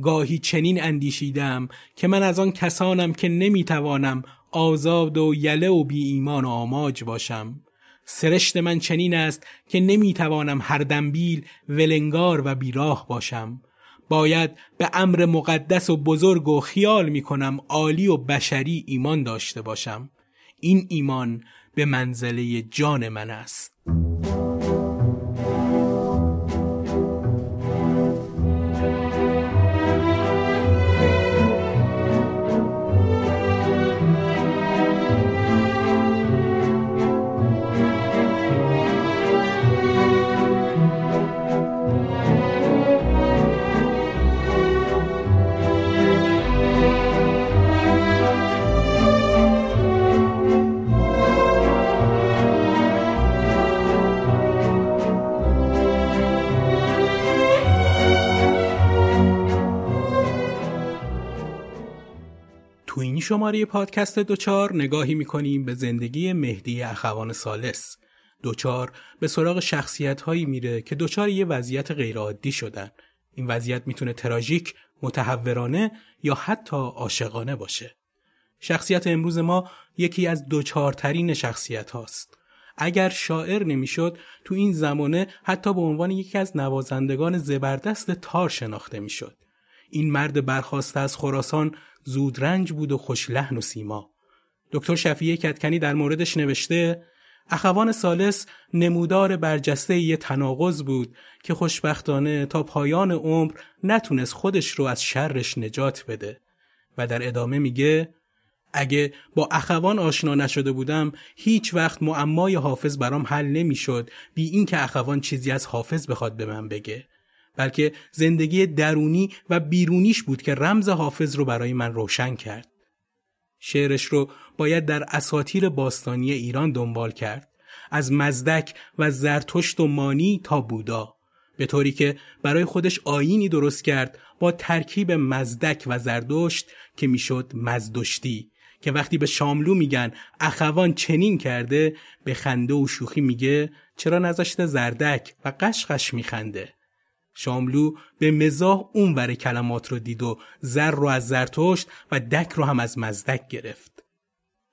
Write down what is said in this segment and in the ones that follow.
گاهی چنین اندیشیدم که من از آن کسانم که نمی‌توانم آزاد و یله و بی ایمان و آماج باشم. سرشت من چنین است که نمی‌توانم هر دنبیل ولنگار و بیراه باشم. باید به امر مقدس و بزرگ و خیال می‌کنم عالی و بشری ایمان داشته باشم. این ایمان به منزله جان من است. شماره پادکست دوچار نگاهی می‌کنیم به زندگی مهدی اخوان سالس. دوچار به سراغ شخصیت هایی میره که دوچار یه وضعیت غیرعادی شدن. این وضعیت می‌تونه تراژیک، متحورانه یا حتی عاشقانه باشه. شخصیت امروز ما یکی از دوچارترین شخصیت هاست. اگر شاعر نمی‌شد تو این زمانه حتی به عنوان یکی از نوازندگان زبردست تار شناخته می‌شد. این مرد برخواسته از خراسان زودرنج بود و خوش لحن و سیما. دکتر شفیه کتکنی در موردش نوشته اخوان سالس نمودار برجسته یه تناقض بود که خوشبختانه تا پایان عمر نتونست خودش رو از شرش نجات بده. و در ادامه میگه اگه با اخوان آشنا نشده بودم هیچ وقت معمای حافظ برام حل نمی‌شد بی اینکه اخوان چیزی از حافظ بخواد به من بگه. بلکه زندگی درونی و بیرونیش بود که رمز حافظ رو برای من روشن کرد. شعرش رو باید در اساتیر باستانی ایران دنبال کرد. از مزدک و زرتشت و مانی تا بودا. به طوری که برای خودش آینی درست کرد با ترکیب مزدک و زردشت که می‌شد مزدشتی که وقتی به شاملو میگن اخوان چنین کرده به خنده و شوخی میگه چرا نذاشته زردک و قشقش میخنده شاملو به مزاح اونور کلمات رو دید و زر رو از زرتشت و دک رو هم از مزدک گرفت.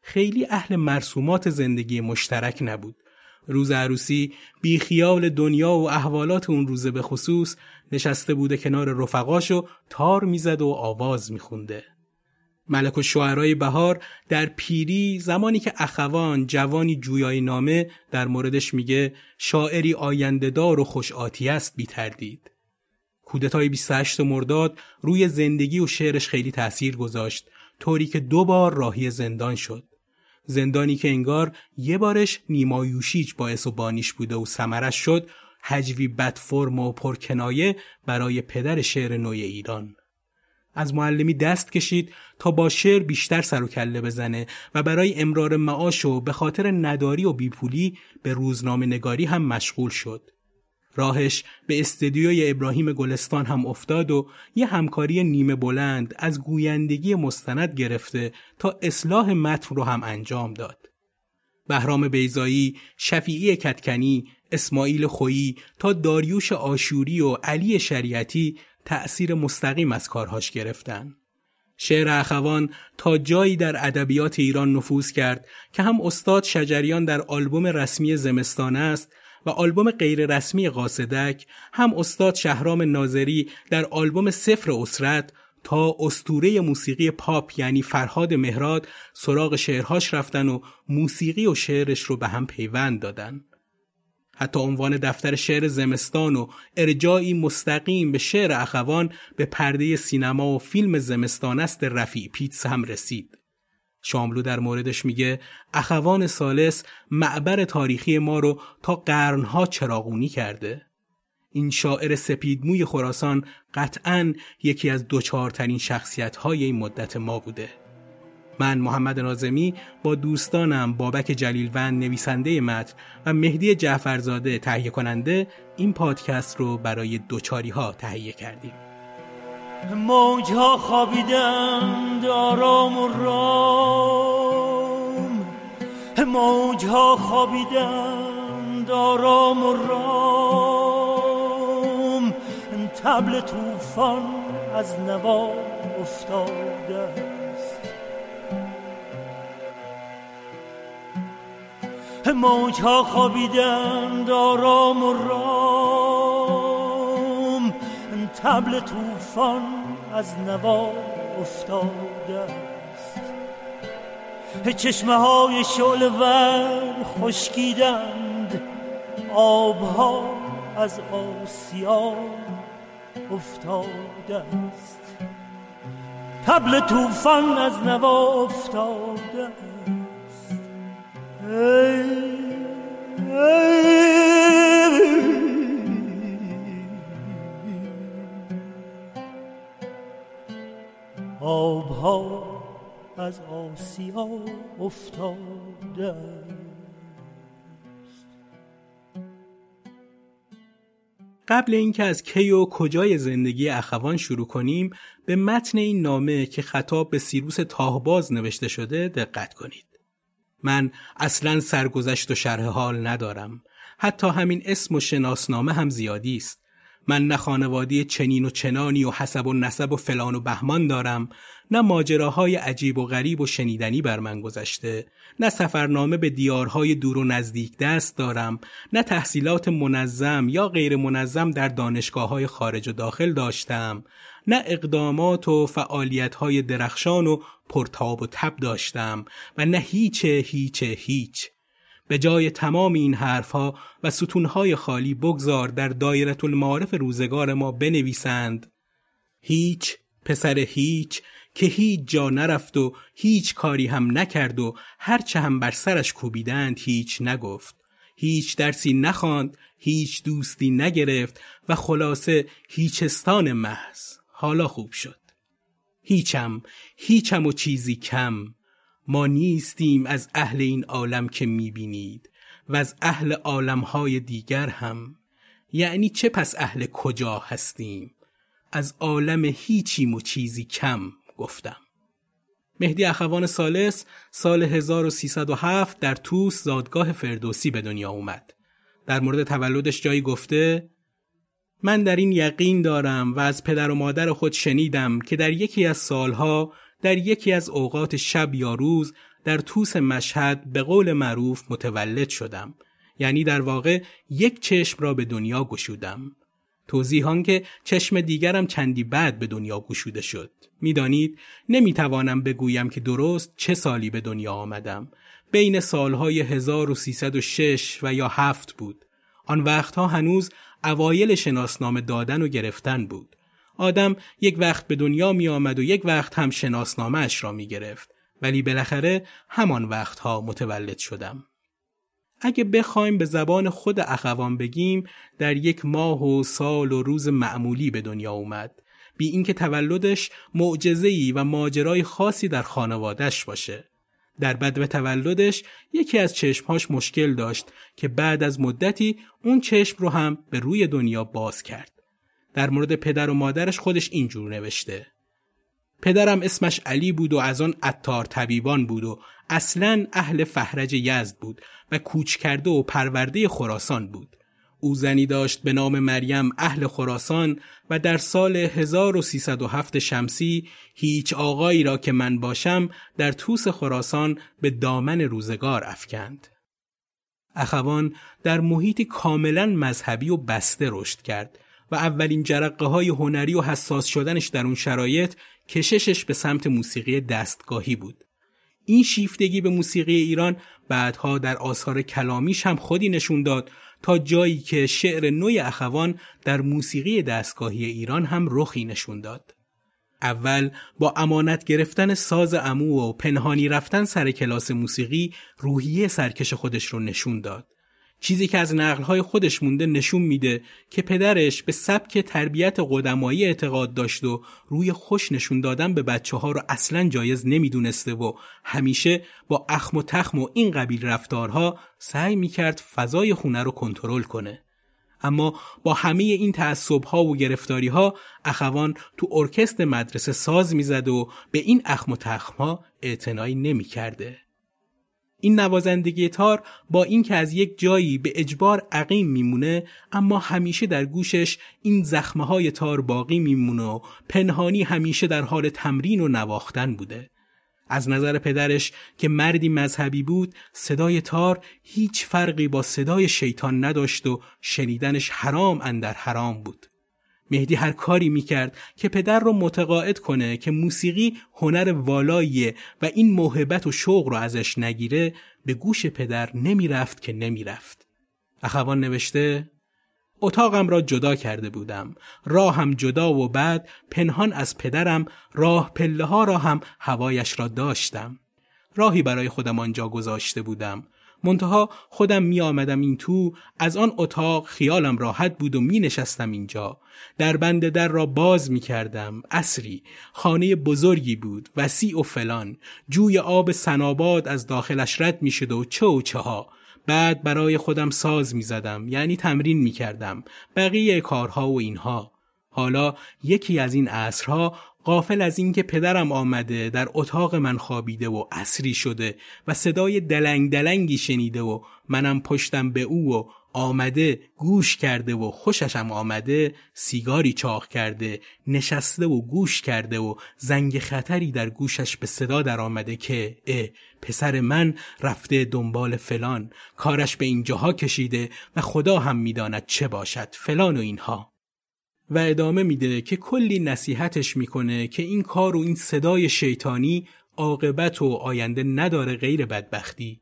خیلی اهل مرسومات زندگی مشترک نبود. روز عروسی بی خیال دنیا و احوالات اون روزه به خصوص نشسته بوده کنار رفقاشو تار می‌زد و آواز میخونده. ملک و شعرهای بهار در پیری زمانی که اخوان جوانی جویای نامه در موردش میگه شاعری آیندهدار و خوش آتی است بی تردید. کودتای 28 مرداد روی زندگی و شعرش خیلی تأثیر گذاشت طوری که دو بار راهی زندان شد. زندانی که انگار یه بارش نیمایوشیج باعث و بانیش بوده و سمرش شد حجوی بدفرم و پرکنایه برای پدر شعر نوی ایران. از معلمی دست کشید تا با شعر بیشتر سر و کله بزنه و برای امرار معاش و به خاطر نداری و بیپولی به روزنامه نگاری هم مشغول شد. راهش به استدیوی ابراهیم گلستان هم افتاد و یه همکاری نیمه بلند از گویندگی مستند گرفته تا اصلاح متن رو هم انجام داد. بهرام بیزایی، شفیعی کتکنی، اسماعیل خویی تا داریوش آشوری و علی شریعتی تأثیر مستقیم از کارهاش گرفتن. شعر اخوان تا جایی در ادبیات ایران نفوذ کرد که هم استاد شجریان در آلبوم رسمی زمستان است و آلبوم غیر رسمی قاصدک هم استاد شهرام ناظری در آلبوم سفر اسرت تا استوره موسیقی پاپ یعنی فرهاد مهراد سراغ شعرهاش رفتن و موسیقی و شعرش رو به هم پیوند دادن. حتی عنوان دفتر شعر زمستان و ارجاعی مستقیم به شعر اخوان به پرده سینما و فیلم زمستان است رفیع پیتس هم رسید. شاملو در موردش میگه اخوان سالس معبر تاریخی ما رو تا قرنها چراغونی کرده. این شاعر سپیدموی خراسان قطعا یکی از دوچارترین شخصیت های این مدت ما بوده. من محمد نازمی با دوستانم بابک جلیلوند نویسنده متن و مهدی جعفرزاده تهیه کننده این پادکست رو برای دوچاری ها تهیه کردیم. موج ها خوابیدند آرام و رام. موج ها خوابیدند آرام و رام. تبل طوفان از نوا افتاده. موج ها خوابیدند آرام و رام. تبل طوفان از نوا افتاده است. چشمه های شول ور خشکیدند. آبها از آسیا افتاده است. تبل طوفان از نوا افتاده است آبها از آسیا افتاده قبل اینکه از کی و کجای زندگی اخوان شروع کنیم به متن این نامه که خطاب به سیروس تاهباز نوشته شده دقت کنید. من اصلا سرگذشت و شرح حال ندارم. حتی همین اسم و شناسنامه هم زیادی است. من نه خانوادی چنین و چنانی و حسب و نسب و فلان و بهمان دارم نه ماجراهای عجیب و غریب و شنیدنی بر من گذشته نه سفرنامه به دیارهای دور و نزدیک دست دارم نه تحصیلات منظم یا غیر منظم در دانشگاه های خارج و داخل داشتم. نه اقدامات و فعالیت های درخشان و پرتاب و تب داشتم و نه هیچ هیچ هیچ. به جای تمام این حرفها و ستونهای خالی بگذار در دایره المعارف روزگار ما بنویسند. هیچ پسر هیچ که هیچ جا نرفت و هیچ کاری هم نکرد و هرچه هم بر سرش کوبیدند هیچ نگفت. هیچ درسی نخواند هیچ دوستی نگرفت و خلاصه هیچستان محض. حالا خوب شد. هیچم هیچم و چیزی کم. ما نیستیم از اهل این عالم که می‌بینید و از اهل عالمهای دیگر هم. یعنی چه پس اهل کجا هستیم؟ از عالم هیچیم و چیزی کم گفتم. مهدی اخوان سالس سال 1307 در توس زادگاه فردوسی به دنیا اومد. در مورد تولدش جایی گفته من در این یقین دارم و از پدر و مادر خود شنیدم که در یکی از سالها در یکی از اوقات شب یا روز در توس مشهد به قول معروف متولد شدم. یعنی در واقع یک چشم را به دنیا گشودم. توضیحان که چشم دیگرم چندی بعد به دنیا گشوده شد. می‌دانید نمی‌توانم بگویم که درست چه سالی به دنیا آمدم. بین سالهای 1306 و یا هفت بود. آن وقتها هنوز اوایل شناسنامه دادن و گرفتن بود. آدم یک وقت به دنیا می آمد و یک وقت هم شناسنامه اش را می گرفت ولی بالاخره همان وقتها متولد شدم. اگه بخوایم به زبان خود اخوان بگیم در یک ماه و سال و روز معمولی به دنیا اومد. بی اینکه تولدش معجزه‌ای و ماجرای خاصی در خانوادش باشه. در بد و تولدش یکی از چشمهاش مشکل داشت که بعد از مدتی اون چشم رو هم به روی دنیا باز کرد. در مورد پدر و مادرش خودش اینجور نوشته. پدرم اسمش علی بود و از آن اتار طبیبان بود و اصلا اهل فهرج یزد بود و کوچ کرده و پرورده خراسان بود. او زنی داشت به نام مریم اهل خراسان و در سال 1307 شمسی هیچ آقایی را که من باشم در توس خراسان به دامن روزگار افکند. اخوان در محیطی کاملا مذهبی و بسته رشد کرد و اولین جرقه های هنری و حساس شدنش در اون شرایط کششش به سمت موسیقی دستگاهی بود. این شیفتگی به موسیقی ایران بعدها در آثار کلامیش هم خودی نشون داد تا جایی که شعر نوی اخوان در موسیقی دستگاهی ایران هم رخی نشون داد. اول با امانت گرفتن ساز امو و پنهانی رفتن سر کلاس موسیقی روحیه سرکش خودش رو نشون داد. چیزی که از نقلهای خودش مونده نشون میده که پدرش به سبک تربیت قدمایی اعتقاد داشت و روی خوش نشون دادن به بچه ها رو اصلا جایز نمی‌دونسته و همیشه با اخم و تخم و این قبیل رفتارها سعی می‌کرد فضای خونه رو کنترل کنه. اما با همه این تعصب ها و گرفتاری ها اخوان تو ارکست مدرسه ساز می‌زد و به این اخم و تخم ها اعتنایی نمی‌کرده. این نوازندگی تار با اینکه از یک جایی به اجبار عقیم میمونه اما همیشه در گوشش این زخمه های تار باقی میمونه و پنهانی همیشه در حال تمرین و نواختن بوده. از نظر پدرش که مردی مذهبی بود صدای تار هیچ فرقی با صدای شیطان نداشت و شنیدنش حرام اندر حرام بود. مهدی هر کاری می‌کرد که پدر رو متقاعد کنه که موسیقی هنر والاییه و این موهبت و شوق رو ازش نگیره به گوش پدر نمی‌رفت که نمی‌رفت. اخوان نوشته اتاقم را جدا کرده بودم. راهم جدا و بعد پنهان از پدرم راه پله ها را هم هوایش را داشتم. راهی برای خودم آنجا گذاشته بودم. منتها خودم می آمدم این تو از آن اتاق خیالم راحت بود و می نشستم اینجا. در بند در را باز می کردم اصری خانه بزرگی بود. وسیع و فلان. جوی آب سناباد از داخلش رد می شد و چه و چه ها. بعد برای خودم ساز می زدم یعنی تمرین می کردم بقیه کارها و اینها. حالا یکی از این عصرها قافل از اینکه پدرم آمده در اتاق من خوابیده و اسری شده و صدای دلنگ دلنگی شنیده و منم پشتم به او و آمده گوش کرده و خوششم آمده سیگاری چاق کرده نشسته و گوش کرده و زنگ خطری در گوشش به صدا در آمده که اه پسر من رفته دنبال فلان کارش به اینجاها کشیده و خدا هم می‌داند چه باشد فلان و اینها. و ادامه میده که کلی نصیحتش می‌کنه که این کار و این صدای شیطانی عاقبت و آینده نداره غیر بدبختی.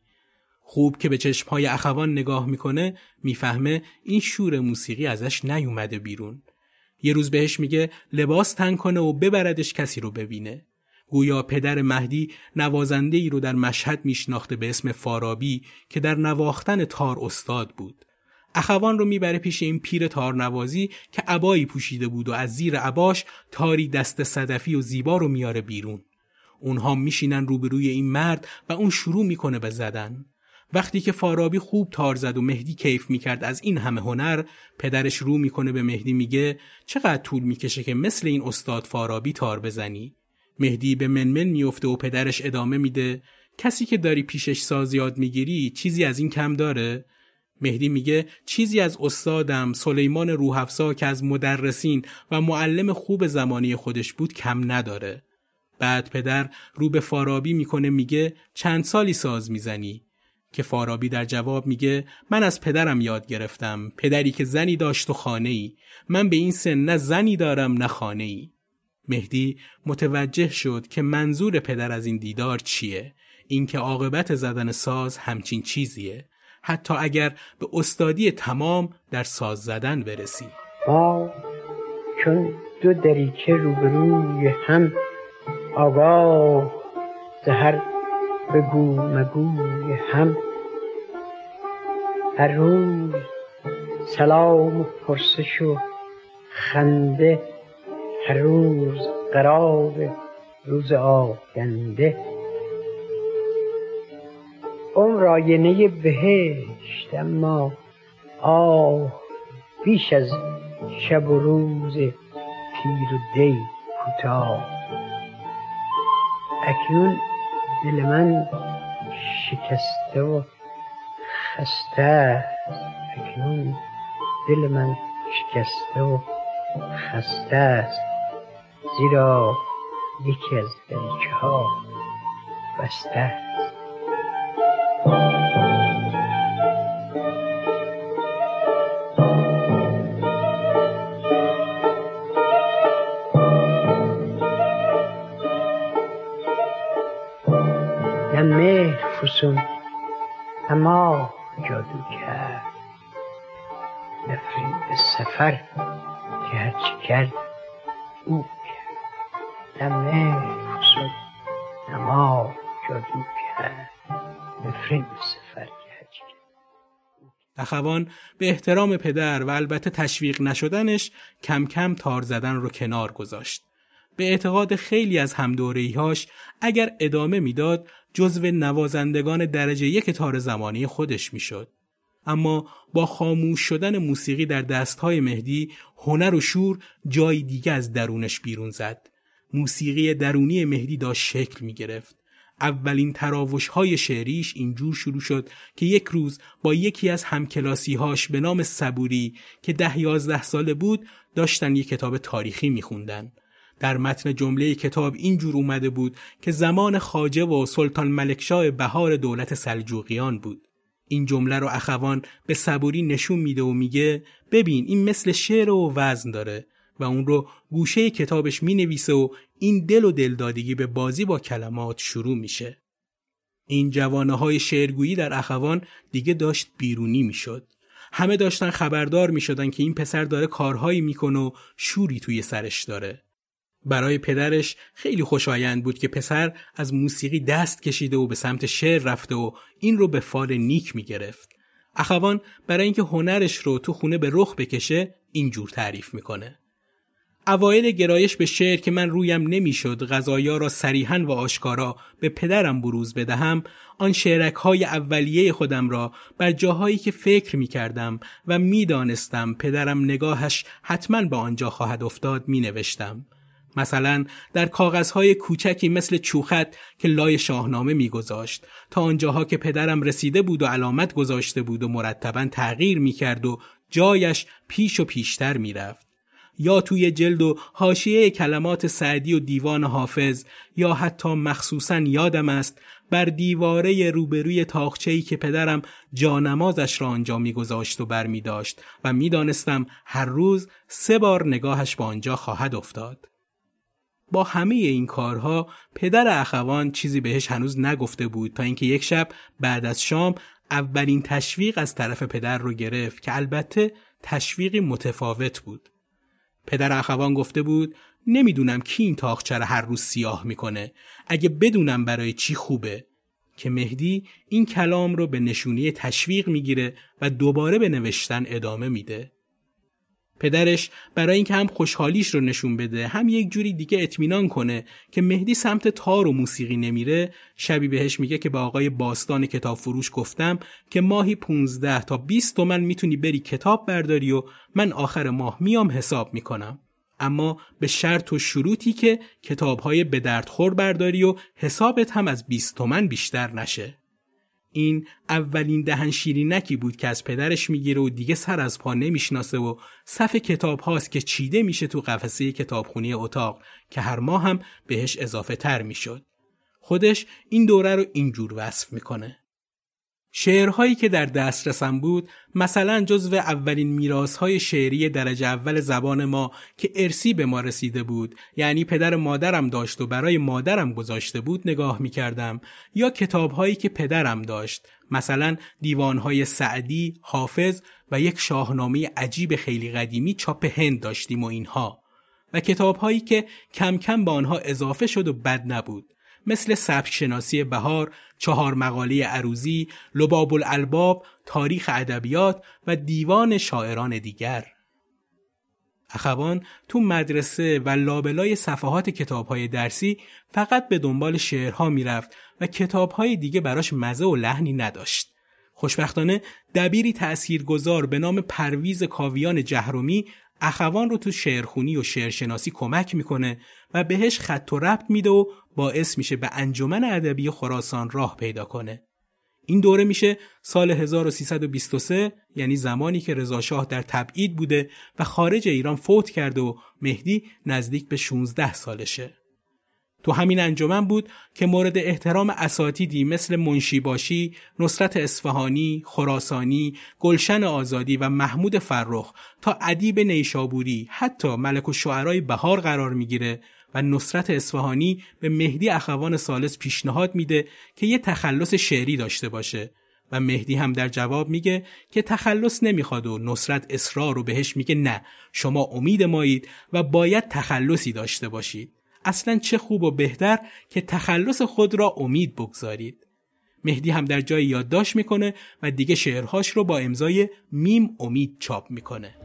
خوب که به چشمهای اخوان نگاه می‌کنه می‌فهمه این شور موسیقی ازش نیومده بیرون. یه روز بهش میگه لباس تن کنه و ببردش کسی رو ببینه. گویا پدر مهدی نوازنده ای رو در مشهد میشناخته به اسم فارابی که در نواختن تار استاد بود. اخوان رو می‌بره پیش این پیر تارنوازی که عبایی پوشیده بود و از زیر عباش تاری دست صدفی و زیبا رو میاره بیرون. اونها میشینن روبروی این مرد و اون شروع می‌کنه به زدن. وقتی که فارابی خوب تار زد و مهدی کیف می‌کرد از این همه هنر پدرش رو می‌کنه به مهدی میگه چقدر طول می‌کشه که مثل این استاد فارابی تار بزنی؟ مهدی به منمن میفته و پدرش ادامه میده. کسی که داری پیشش ساز یاد می‌گیری چیزی از این کم داره؟ مهدی میگه چیزی از استادم سلیمان روحفزا که از مدرسین و معلم خوب زمانی خودش بود کم نداره. بعد پدر رو به فارابی می‌کنه میگه چند سالی ساز می‌زنی؟ که فارابی در جواب میگه من از پدرم یاد گرفتم. پدری که زنی داشت و خانه ای من به این سن نه زنی دارم نه خانه ای مهدی متوجه شد که منظور پدر از این دیدار چیه. اینکه عاقبت زدن ساز همچین چیزیه. حتی اگر به استادی تمام در ساز زدن برسی. ما چون دو دریچه روبروی هم آگاه زهر بگو مگوی هم هر روز سلام و پرسش و خنده هر روز قرار روز آینده. کدام راینه بهشت اما آه بیش از شب و روز پیر و دی کوتاه. اکنون دل من شکسته و خسته اکنون دل من شکسته و خسته است. زیرا یکی از دریچه ها بسته است. فسون اما جادو کرد. نفرین به سفر که هرچی کرد او کرد. مهر فسون اما جادو کرد. نفرین به سفر اخوان به احترام پدر و البته تشویق نشدنش کم کم تار زدن رو کنار گذاشت. به اعتقاد خیلی از همدورهیهاش اگر ادامه می‌داد جزو نوازندگان درجه یک تار زمانی خودش می‌شد. اما با خاموش شدن موسیقی در دستهای مهدی هنر و شور جای دیگه از درونش بیرون زد. موسیقی درونی مهدی داشت شکل می گرفت. اولین تراوش های شعریش اینجور شروع شد که یک روز با یکی از همکلاسی هاش به نام صبوری که ده یازده ساله بود داشتن یک کتاب تاریخی میخوندن. در متن جمله کتاب اینجور اومده بود که زمان خاجه و سلطان ملکشاه بهار دولت سلجوقیان بود. این جمله رو اخوان به صبوری نشون میده و میگه ببین این مثل شعر و وزن داره و اون رو گوشه کتابش می نویسه و این دل و دلدادگی به بازی با کلمات شروع میشه. این جوانه های شعرگویی در اخوان دیگه داشت بیرونی می‌شد. همه داشتن خبردار می شدن که این پسر داره کارهایی می‌کنه و شوری توی سرش داره. برای پدرش خیلی خوشایند بود که پسر از موسیقی دست کشیده و به سمت شعر رفته و این رو به فال نیک می گرفت. اخوان برای اینکه هنرش رو تو خونه به رخ بکشه اینجور تعریف می‌کنه. اوایل گرایش به شعر که من رویم نمی‌شد غذایا را صریحا و آشکارا به پدرم بروز بدهم آن شعرک های اولیه خودم را بر جاهایی که فکر می کردم و می‌دانستم پدرم نگاهش حتما به آنجا خواهد افتاد می نوشتم. مثلا در کاغذهای کوچکی مثل چوخت که لای شاهنامه میگذاشت تا آنجاها که پدرم رسیده بود و علامت گذاشته بود و مرتبا تغییر می‌کرد و جایش پیش و پیشتر می‌رفت یا توی جلد و حاشیه کلمات سعدی و دیوان حافظ یا حتی مخصوصا یادم است بر دیواره روبروی تاخچه‌ای که پدرم جانمازش را آنجا میگذاشت و بر می داشت و می‌دانستم هر روز سه بار نگاهش به آنجا خواهد افتاد. با همه این کارها پدر اخوان چیزی بهش هنوز نگفته بود تا اینکه یک شب بعد از شام اولین تشویق از طرف پدر رو گرفت که البته تشویقی متفاوت بود. پدر اخوان گفته بود نمی‌دونم کی این تاخچه هر روز سیاه می‌کنه اگه بدونم برای چی خوبه که مهدی این کلام رو به نشونی تشویق می‌گیره و دوباره به نوشتن ادامه میده. پدرش برای اینکه هم خوشحالیش رو نشون بده هم یک جوری دیگه اطمینان کنه که مهدی سمت تار و موسیقی نمیره. شبی بهش میگه که به آقای باستان کتاب فروش گفتم که ماهی 15 تا 20 تومن می‌تونی بری کتاب برداری و من آخر ماه میام حساب می‌کنم. اما به شرط و شروطی که کتابهای به دردخور برداری و حسابت هم از 20 تومن بیشتر نشه. این اولین دهن شیرینکی بود که از پدرش می‌گیره و دیگه سر از پا نمی‌شناسه و صف کتاب هاست که چیده میشه تو قفسه کتابخونی اتاق که هر ماه هم بهش اضافه تر می‌شد. خودش این دوره رو اینجور وصف می‌کنه. شعرهایی که در دسترسم بود مثلا جزو اولین میراثهای شعری درجه اول زبان ما که ارسی به ما رسیده بود یعنی پدر مادرم داشت و برای مادرم گذاشته بود نگاه می کردم یا کتابهایی که پدرم داشت مثلا دیوانهای سعدی، حافظ و یک شاهنامه عجیب خیلی قدیمی چاپ هند داشتیم و اینها. و کتابهایی که کم کم به آنها اضافه شد و بد نبود. مثل سبک شناسی بهار، چهار مقاله عروزی، لباب الالباب، تاریخ ادبیات و دیوان شاعران دیگر. اخوان تو مدرسه و لابلای صفحات کتابهای درسی فقط به دنبال شعرها می‌رفت و کتابهای دیگه براش مزه و لحنی نداشت. خوشبختانه دبیری تأثیرگذار به نام پرویز کاویان جهرومی اخوان رو تو شعرخونی و شعرشناسی کمک می‌کنه و بهش خط و ربط میده و باعث میشه به انجمن ادبی خراسان راه پیدا کنه. این دوره میشه سال 1323 یعنی زمانی که رضا شاه در تبعید بوده و خارج ایران فوت کرده و مهدی نزدیک به 16 سالشه. تو همین انجمن بود که مورد احترام اساتیدی مثل منشیباشی، نصرت اصفهانی، خراسانی، گلشن آزادی و محمود فرخ تا ادیب نیشابوری حتی ملک و شعرهای بهار قرار می‌گیره و نصرت اصفهانی به مهدی اخوان سالس پیشنهاد میده که یه تخلص شعری داشته باشه. و مهدی هم در جواب میگه که تخلص نمی‌خواد و نصرت اصرار رو بهش میگه نه شما امید مایید و باید تخلصی داشته باشید. اصلا چه خوب و بهتر که تخلص خود را امید بگذارید. مهدی هم در جای یادداشت می‌کنه و دیگه شعرهاش رو با امضای میم امید چاپ می‌کنه.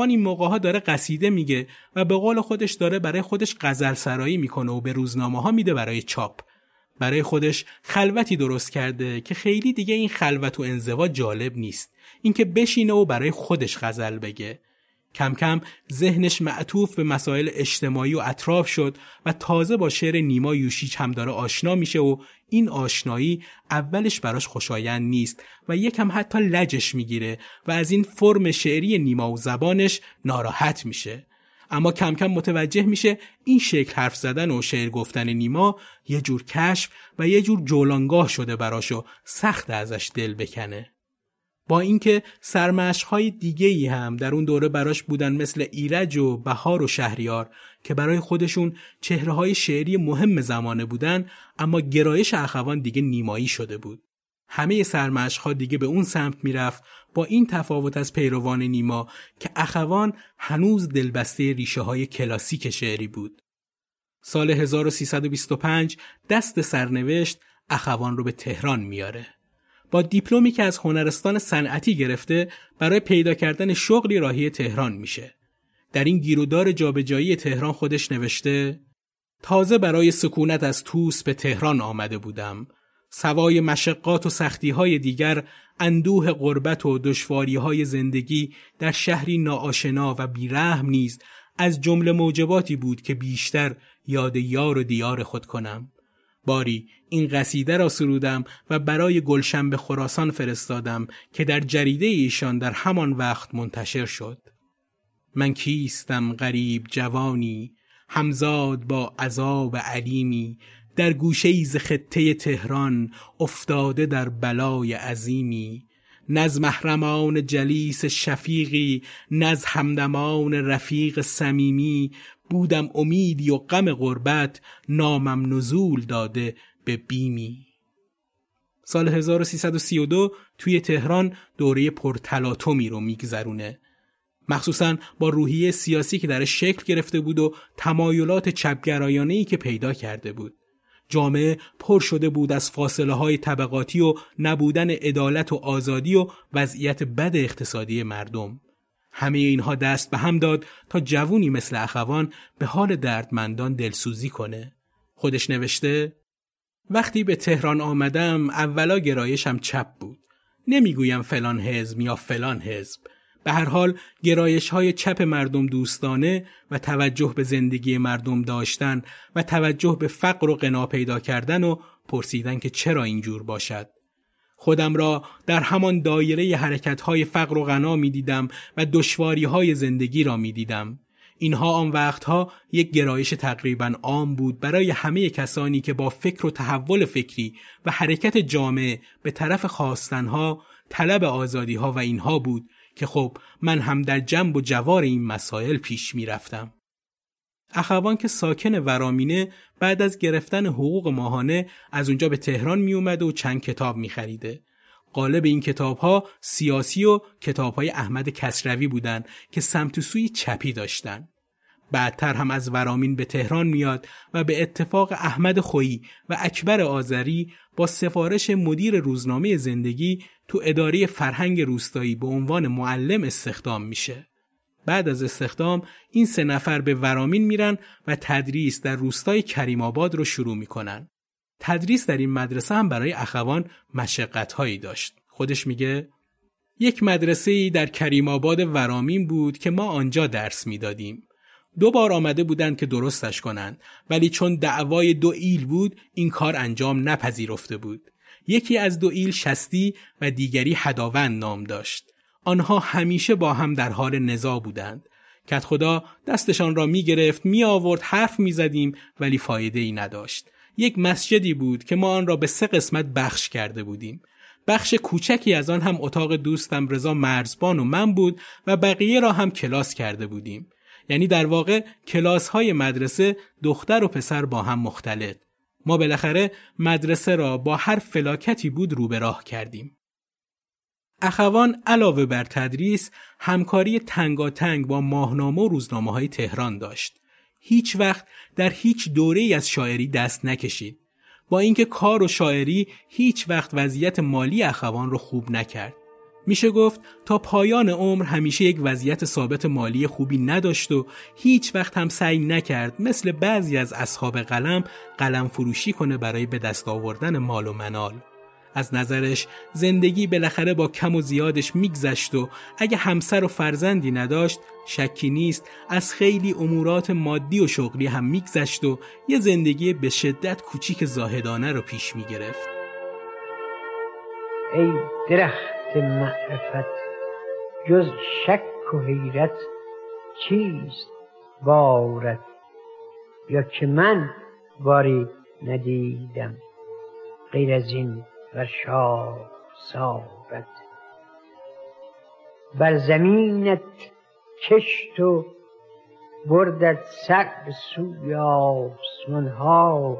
اخوان این موقع ها داره قصیده میگه و به قول خودش داره برای خودش غزل سرایی می‌کنه و به روزنامه ها میده برای چاپ. برای خودش خلوتی درست کرده که خیلی دیگه این خلوت و انزوا جالب نیست. اینکه بشینه و برای خودش غزل بگه. کم کم ذهنش معطوف به مسائل اجتماعی و اطراف شد و تازه با شعر نیما یوشیچ هم داره آشنا میشه و این آشنایی اولش براش خوشایند نیست و یکم حتی لجش می‌گیره و از این فرم شعری نیما و زبانش ناراحت میشه. اما کم کم متوجه میشه این شکل حرف زدن و شعر گفتن نیما یه جور کشف و یه جور جولانگاه شده براشو سخت ازش دل بکنه. با اینکه سرمشقهای دیگه ای هم در اون دوره براش بودن مثل ایرج و بهار و شهریار که برای خودشون چهره های شعری مهم زمانه بودن اما گرایش اخوان دیگه نیمایی شده بود. همه سرمشقها دیگه به اون سمت می‌رفت با این تفاوت از پیروان نیما که اخوان هنوز دلبسته ریشه های کلاسیک شعری بود. سال 1325 دست سرنوشت اخوان رو به تهران میاره. با دیپلمی که از هنرستان صنعتی گرفته برای پیدا کردن شغلی راهی تهران میشه. در این گیرودار جابجایی تهران خودش نوشته تازه برای سکونت از توس به تهران آمده بودم. سوای مشقات و سختی های دیگر اندوه غربت و دشواری های زندگی در شهری ناآشنا و بیرحم نیز از جمله موجباتی بود که بیشتر یاد یار و دیار خود کنم. باری این قصیده را سرودم و برای گلشن به خراسان فرستادم که در جریده ایشان در همان وقت منتشر شد. من کیستم غریب جوانی همزاد با عذاب علیمی در گوشه ز خطه تهران افتاده در بلای عظیمی. نز محرمان جلیس شفیقی نز همدمان رفیق صمیمی بودم امیدی و غم غربت نامم نزول داده به بیمی. سال 1332 توی تهران دوره پرتلاتومی رو میگذرونه. مخصوصا با روحیه سیاسی که در شکل گرفته بود و تمایلات چپگرایانه ای که پیدا کرده بود. جامعه پر شده بود از فاصله های طبقاتی و نبودن عدالت و آزادی و وضعیت بد اقتصادی مردم. همه اینها دست به هم داد تا جوونی مثل اخوان به حال دردمندان دلسوزی کنه. خودش نوشته وقتی به تهران آمدم اولا گرایشم چپ بود. نمی‌گویم فلان حزب یا فلان حزب. به هر حال گرایش های چپ مردم دوستانه و توجه به زندگی مردم داشتن و توجه به فقر و غنا پیدا کردن و پرسیدن که چرا اینجور باشد. خودم را در همان دایره حرکت های فقر و غنا می دیدم و دشواری های زندگی را می دیدم. اینها آن وقتها یک گرایش تقریبا عام بود برای همه کسانی که با فکر و تحول فکری و حرکت جامعه به طرف خواستنها، طلب آزادیها و اینها بود که خب من هم در جنب و جوار این مسائل پیش می رفتم. اخوان که ساکن ورامینه بعد از گرفتن حقوق ماهانه از اونجا به تهران می اومده و چند کتاب می خریده. قالب این کتاب ها سیاسی و کتاب های احمد کسروی بودند که سمت سوی چپی داشتن. بعدتر هم از ورامین به تهران میاد و به اتفاق احمد خویی و اکبر آذری با سفارش مدیر روزنامه زندگی تو اداره فرهنگ روستایی به عنوان معلم استخدام میشه. بعد از استخدام این سه نفر به ورامین میرن و تدریس در روستای کریم آباد رو شروع می‌کنن. تدریس در این مدرسه هم برای اخوان مشقت هایی داشت. خودش میگه یک مدرسه در کریم آباد ورامین بود که ما آنجا درس می‌دادیم. دو بار آمده بودند که درستش کنند ولی چون دعوای دو ایل بود این کار انجام نپذیرفته بود. یکی از دو ایل شستی و دیگری هداوند نام داشت. آنها همیشه با هم در حال نزا بودند. کت خدا دستشان را می گرفت می آورد حرف می زدیم ولی فایده ای نداشت. یک مسجدی بود که ما آن را به سه قسمت بخش کرده بودیم. بخش کوچکی از آن هم اتاق دوستم رضا مرزبان و من بود و بقیه را هم کلاس کرده بودیم. یعنی در واقع کلاس های مدرسه دختر و پسر با هم مختلط. ما بالاخره مدرسه را با هر فلاکتی بود رو به راه کردیم. اخوان علاوه بر تدریس همکاری تنگاتنگ با ماهنامه و روزنامه های تهران داشت. هیچ وقت در هیچ دوره از شاعری دست نکشید. با اینکه کار و شاعری هیچ وقت وضعیت مالی اخوان رو خوب نکرد. میشه گفت تا پایان عمر همیشه یک وضعیت ثابت مالی خوبی نداشت و هیچ وقت هم سعی نکرد مثل بعضی از اصحاب قلم قلم فروشی کنه برای به دست آوردن مال و منال. از نظرش زندگی بالاخره با کم و زیادش میگذشت و اگه همسر و فرزندی نداشت شکی نیست از خیلی امورات مادی و شغلی هم میگذشت و یه زندگی به شدت کوچیک زاهدانه رو پیش می‌گرفت. ای درخت معرفت جز شک و حیرت چیست بارد؟ یا که من باری ندیدم. غیر از این و شاه سابد بر زمینت کشت و بردت سر به سوی آسمان ها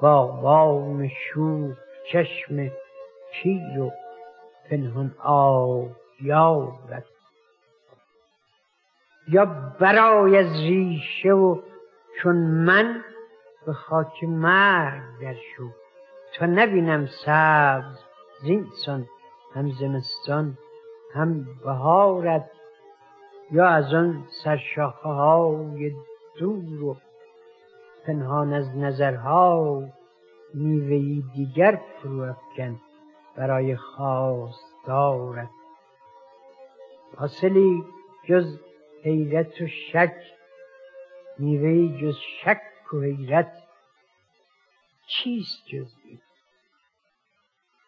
باغان شوف چشم پیر و پنهان آب یارد یا برای از ریشه و چون من به خاک مرگ در شد تا نبینم سبز زینسان هم زمستان هم بهارت یا از آن سرشاخه های دور و پنهان از نظرها میوهی دیگر فرو افکن برای خواستارت. حاصلی جز حیرت و شک میوهی جز شک و حیرت چیست جز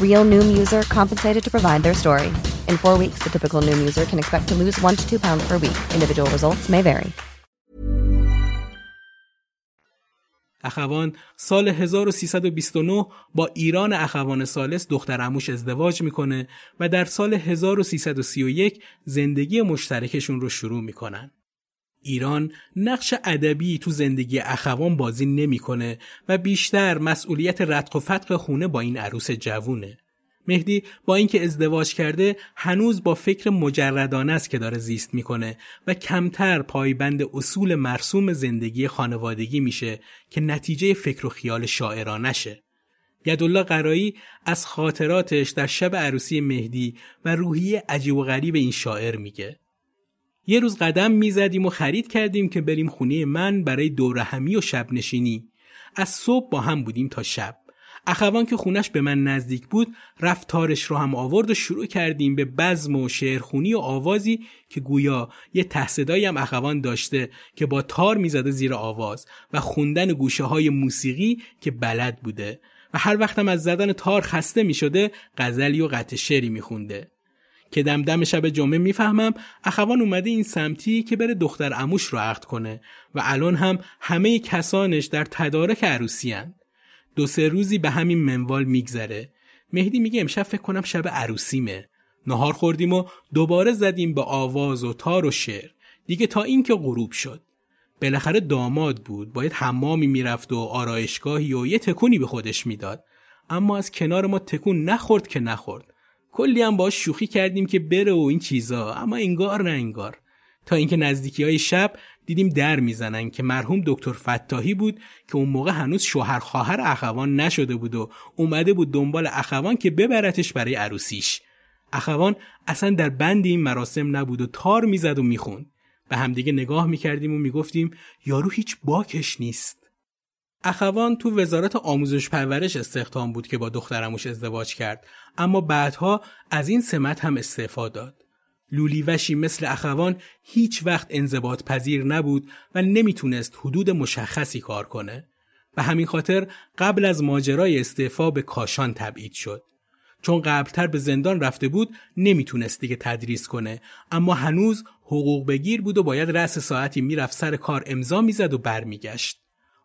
Real Noom user compensated to provide their story. In four weeks, the typical Noom user can expect to lose one to two pounds per week. Individual results may vary. اخوان سال 1329 با ایران اخوان سالس دختر عموش ازدواج می‌کنه و در سال 1331 زندگی مشترکشون رو شروع می‌کنن. ایران نقش ادبی تو زندگی اخوان بازی نمی‌کنه و بیشتر مسئولیت رتق و فتق خونه با این عروس جوونه. مهدی با اینکه ازدواج کرده هنوز با فکر مجردانه است که داره زیست می‌کنه و کمتر پایبند اصول مرسوم زندگی خانوادگی میشه که نتیجه فکر و خیال شاعرانشه. یدالله قرایی از خاطراتش در شب عروسی مهدی و روحیه عجیب و غریب این شاعر میگه. یه روز قدم می‌زدیم و خرید کردیم که بریم خونه من برای دور همی و شب نشینی. از صبح با هم بودیم تا شب. اخوان که خونش به من نزدیک بود رفتارش رو هم آورد و شروع کردیم به بزم و شعرخونی و آوازی که گویا یه تحصدایی هم اخوان داشته که با تار می‌زده زیر آواز و خوندن گوشه های موسیقی که بلد بوده و هر وقتم از زدن تار خسته می شده غزلی و قطع شعری می خونده. که دمدم شب جمعه می‌فهمم اخوان اومده این سمتی که بره دختر اموش رو عقد کنه و الان هم همه کسانش در تدارک عروسی هن. دو سه روزی به همین منوال میگذره. مهدی میگه امشب فکر کنم شب عروسیمه. نهار خوردیم و دوباره زدیم به آواز و تار و شعر. دیگه تا اینکه غروب شد. بالاخره داماد بود. باید حمامی می‌رفت و آرایشگاهی و یه تکونی به خودش می‌داد. اما از کنار ما تکون نخورد که نخورد. کلی هم باش شوخی کردیم که بره و این چیزا. اما انگار نه انگار. تا اینکه نزدیکی های شب دیدیم در می‌زنن که مرحوم دکتر فتاحی بود که اون موقع هنوز شوهر خواهر اخوان نشده بود و اومده بود دنبال اخوان که ببرتش برای عروسیش. اخوان اصلا در بند این مراسم نبود و تار می‌زد و می‌خوند. به همدیگه نگاه می‌کردیم و می‌گفتیم یارو هیچ باکش نیست. اخوان تو وزارت آموزش پرورش استخدام بود که با دخترموش ازدواج کرد اما بعدها از این سمت هم استعفا داد لولیوشی مثل اخوان هیچ وقت انضباط پذیر نبود و نمی‌تونست حدود مشخصی کار کنه. به همین خاطر قبل از ماجرای استعفا به کاشان تبعید شد. چون قبلتر به زندان رفته بود نمی‌تونست دیگه تدریس کنه اما هنوز حقوق بگیر بود و باید رأس ساعتی می‌رفت سر کار امضا می‌زد و برمیگشت.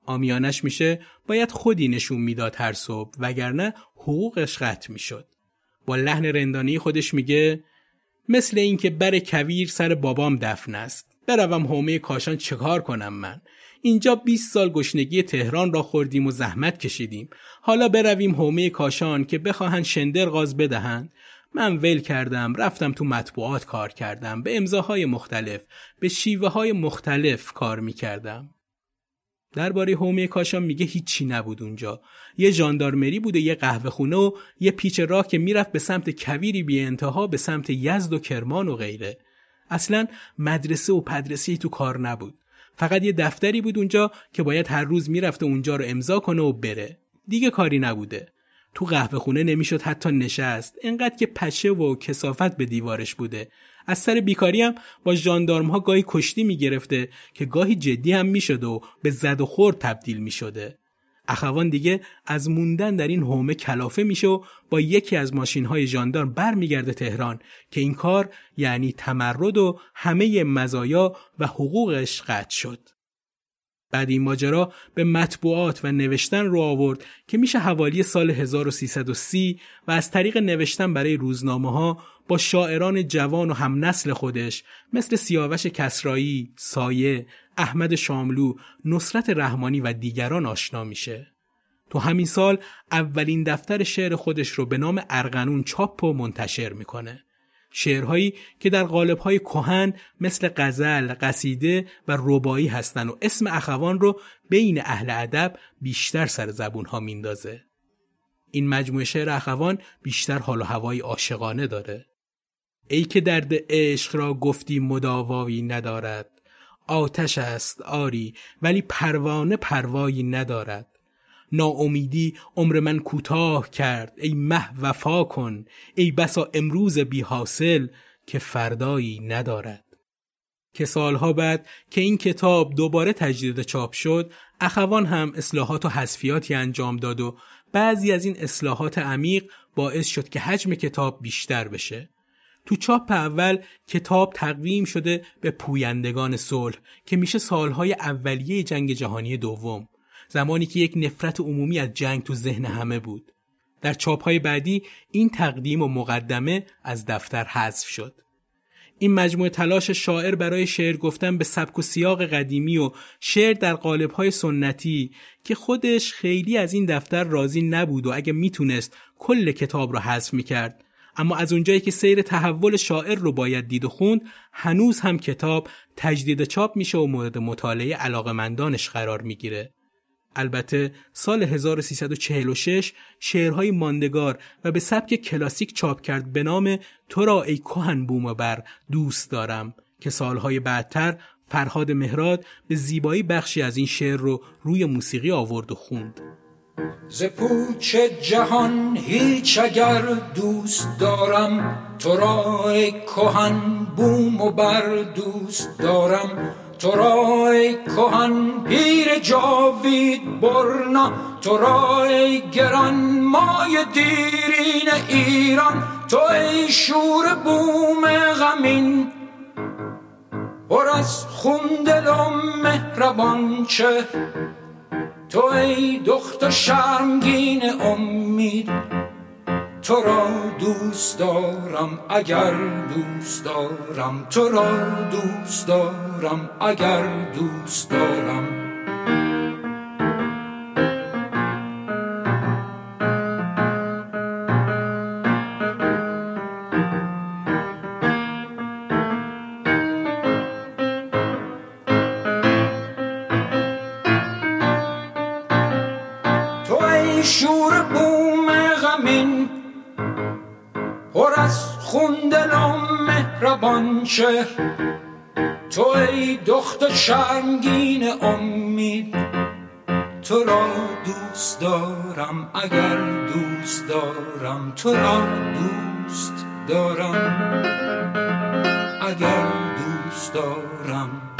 آمیانش میشه باید خودی نشون می‌داد هر صبح وگرنه حقوقش قطع می‌شد. با لحن رندانی خودش میگه مثل اینکه بر کویر سر بابام دفن است. بروم حومه کاشان چکار کنم من؟ اینجا 20 سال گشنگی تهران را خوردیم و زحمت کشیدیم. حالا برویم حومه کاشان که بخواهند شندر غاز بدهند. من ول کردم رفتم تو مطبوعات کار کردم. به امضاهای مختلف به شیوه های مختلف کار می کردم درباره حومه کاشان میگه هیچی نبود اونجا. یه ژاندارمری بوده یه قهوه خونه و یه پیچ راه که می‌رفت به سمت کویری بی انتها به سمت یزد و کرمان و غیره. اصلا مدرسه و پدرسی تو کار نبود. فقط یه دفتری بود اونجا که باید هر روز می‌رفته اونجا رو امضا کنه و بره. دیگه کاری نبوده. تو قهوه خونه نمی‌شد حتی نشست. انقدر که پشه و کسافت به دیوارش بوده. از سر بیکاری هم با ژاندارم ها گاهی کشتی می‌گرفته که گاهی جدی هم می‌شد و به زد و خورد تبدیل می‌شده. اخوان دیگه از موندن در این حومه کلافه میشه و با یکی از ماشین های ژاندارم برمیگرده تهران که این کار یعنی تمرد و همه مزایا و حقوقش قطع شد. بعد این ماجرا به مطبوعات و نوشتن رو آورد که میشه حوالی سال 1330 و از طریق نوشتن برای روزنامه ها با شاعران جوان و هم نسل خودش مثل سیاوش کسرایی، سایه، احمد شاملو، نصرت رحمانی و دیگران آشنا میشه. تو همین سال اولین دفتر شعر خودش رو به نام ارغنون چاپ و منتشر می‌کنه. شعرهایی که در قالب‌های کهن مثل غزل، قصیده و ربایی هستن و اسم اخوان رو بین اهل ادب بیشتر سر زبون ها میندازه. این مجموعه شعر اخوان بیشتر حال و هوای عاشقانه داره. ای که درد عشق را گفتی مداوایی ندارد. آتش است آری ولی پروانه پروایی ندارد. ناامیدی عمر من کوتاه کرد. ای مه وفا کن. ای بسا امروز بی حاصل که فردایی ندارد. که سالها بعد که این کتاب دوباره تجدید چاپ شد اخوان هم اصلاحات و حذفیاتی انجام داد و بعضی از این اصلاحات عمیق باعث شد که حجم کتاب بیشتر بشه. تو چاپ اول کتاب تقویم شده به پویندگان صلح که میشه سالهای اولیه جنگ جهانی دوم زمانی که یک نفرت عمومی از جنگ تو ذهن همه بود. در چاپهای بعدی این تقدیم و مقدمه از دفتر حذف شد. این مجموعه تلاش شاعر برای شعر گفتن به سبک و سیاق قدیمی و شعر در قالب‌های سنتی که خودش خیلی از این دفتر راضی نبود و اگه می‌تونست کل کتاب رو حذف می‌کرد اما از اونجایی که سیر تحول شاعر رو باید دید و خوند هنوز هم کتاب تجدید چاپ میشه و مورد مطالعه علاقمندانش قرار می‌گیره. البته سال 1346 شعرهای ماندگار و به سبک کلاسیک چاپ کرد به نام تو را ای کهن بوم بر دوست دارم که سالهای بعدتر فرهاد مهراد به زیبایی بخشی از این شعر رو روی موسیقی آورد و خوند. ز پوچ جهان هیچ اگر دوست دارم تو را کهن بوم و بر دوست دارم. تو را کهن پیر جاوید برنا تو را گران مای دیرین ایران. تو ای شور بوم غمین پر از خون دلم مهربان چه تو ای دخت شرمگین امید تو را دوست دارم اگر دوست دارم تو را دوست دارم اگر دوست دارم. شهر تو ای دخت شرمگین امید تو را دوست دارم. اگر دوست دارم تو را دوست دارم. اگر دوست دارم.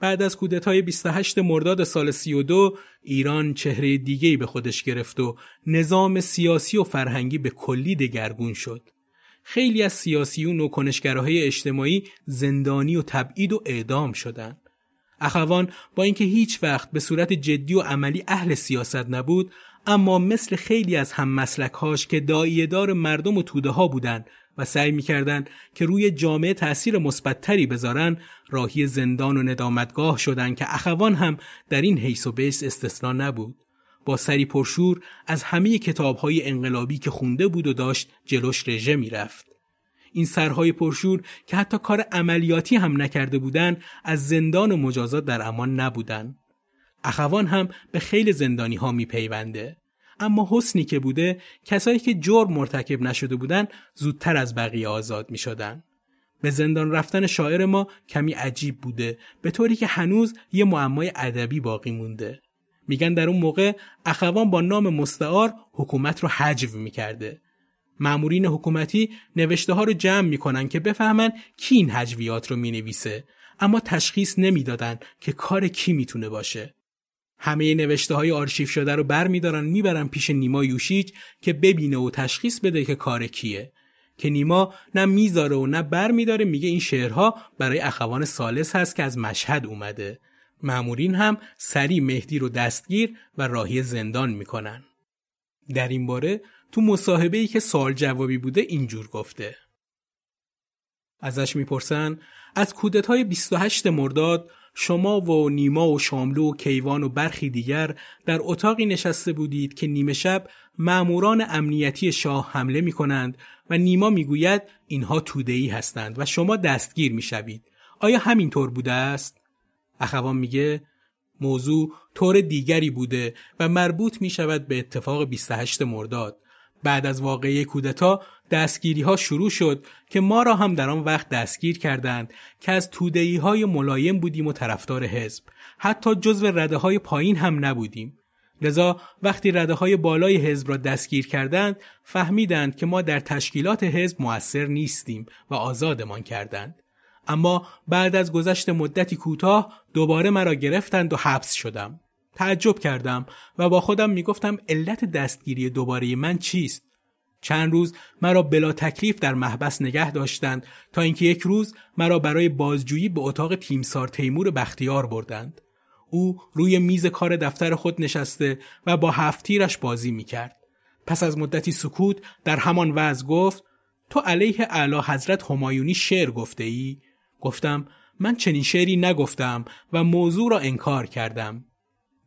بعد از کودتای 28 مرداد سال 32 ایران چهره دیگهی به خودش گرفت و نظام سیاسی و فرهنگی به کلی دگرگون شد. خیلی از سیاسیون و کنشگرهای اجتماعی زندانی و تبعید و اعدام شدند. اخوان با اینکه هیچ وقت به صورت جدی و عملی اهل سیاست نبود اما مثل خیلی از هم مسلکهاش که دار مردم و توده ها بودن و سعی می‌کردند که روی جامعه تأثیر مثبتتری بذارن راهی زندان و ندامتگاه شدند که اخوان هم در این حیث و بیس استثنا نبود با سری پرشور از همه کتابهای انقلابی که خونده بود و داشت جلوش رژه می‌رفت. این سرهای پرشور که حتی کار عملیاتی هم نکرده بودند از زندان و مجازات در امان نبودن. اخوان هم به خیلی زندانی ها می پیونده. اما حسنی که بوده کسایی که جرم مرتکب نشده بودن زودتر از بقیه آزاد می شدن. به زندان رفتن شاعر ما کمی عجیب بوده به طوری که هنوز یه معمای ادبی باقی مونده. میگن در اون موقع اخوان با نام مستعار حکومت رو حجو می‌کرده. معمورین حکومتی نوشته ها رو جمع می‌کنن که بفهمن کی این حجویات رو می‌نویسه. اما تشخیص نمی‌دادن که کار کی می‌تونه باشه. همه نوشته های آرشیف شده رو بر میدارن می‌برن پیش نیما یوشیج که ببینه و تشخیص بده که کار کیه. که نیما نه می‌ذاره و نه بر میداره میگه این شعرها برای اخوان سالس هست که از مشهد اومده. معمورین هم سری مهدی رو دستگیر و راهی زندان می‌کنن. در این باره تو مصاحبه ای که سال جوابی بوده اینجور گفته. ازش می‌پرسن از کودتای 28 مرداد شما و نیما و شاملو و کیوان و برخی دیگر در اتاقی نشسته بودید که نیمه شب معموران امنیتی شاه حمله می کنند و نیما می‌گوید اینها تودهی هستند و شما دستگیر می‌شوید. آیا همینطور بوده است؟ اخوان میگه موضوع طور دیگری بوده و مربوط می شود به اتفاق 28 مرداد. بعد از واقعه کودتا دستگیری ها شروع شد که ما را هم در آن وقت دستگیر کردند که از تودهی های ملایم بودیم و طرفدار حزب. حتی جزو رده های پایین هم نبودیم. لذا وقتی رده های بالای حزب را دستگیر کردند فهمیدند که ما در تشکیلات حزب موثر نیستیم و آزادمان کردند اما بعد از گذشت مدتی کوتاه دوباره مرا گرفتند و حبس شدم تعجب کردم و با خودم می‌گفتم علت دستگیری دوباره من چیست چند روز مرا بلا تکلیف در محبس نگه داشتند تا اینکه یک روز مرا برای بازجویی به اتاق تیمسار تیمور بختیار بردند او روی میز کار دفتر خود نشسته و با هفتیرش بازی می‌کرد. پس از مدتی سکوت در همان وضع گفت تو علیه اعلی حضرت همایونی شعر گفته ای؟ گفتم من چنین شعری نگفتم و موضوع را انکار کردم.